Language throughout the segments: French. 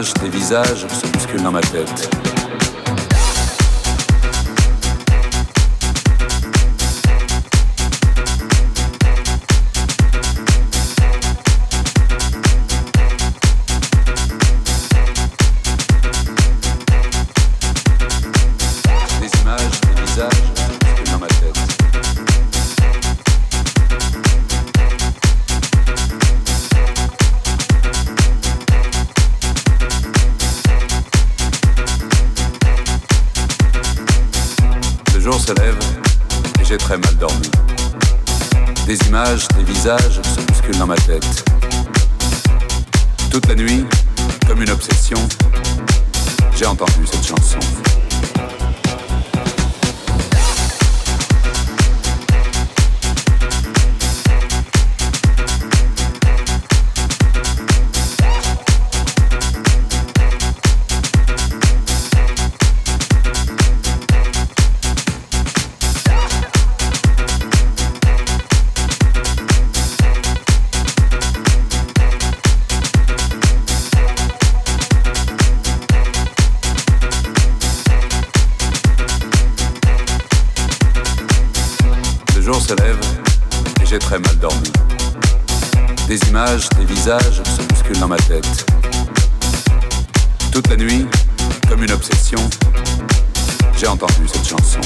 des visages se bousculent dans ma tête. visage se bouscule dans ma tête. Toute la nuit, comme une obsession, j'ai entendu cette chanson.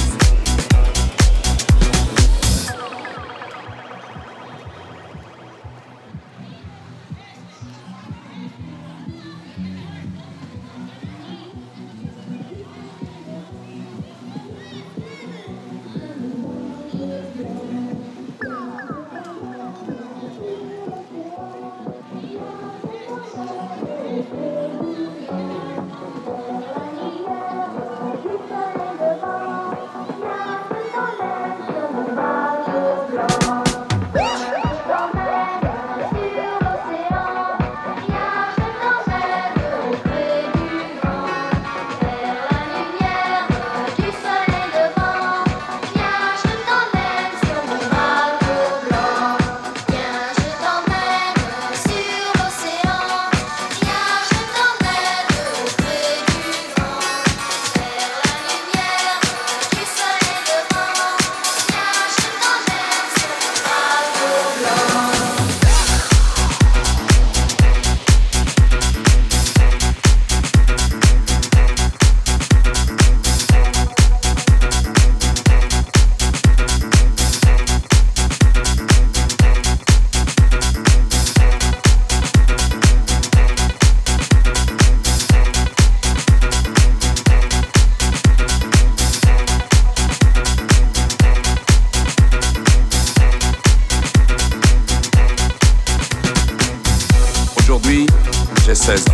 16 ans.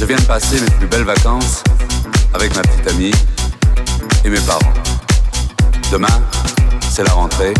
Je viens de passer mes plus belles vacances avec ma petite amie et mes parents. Demain, c'est la rentrée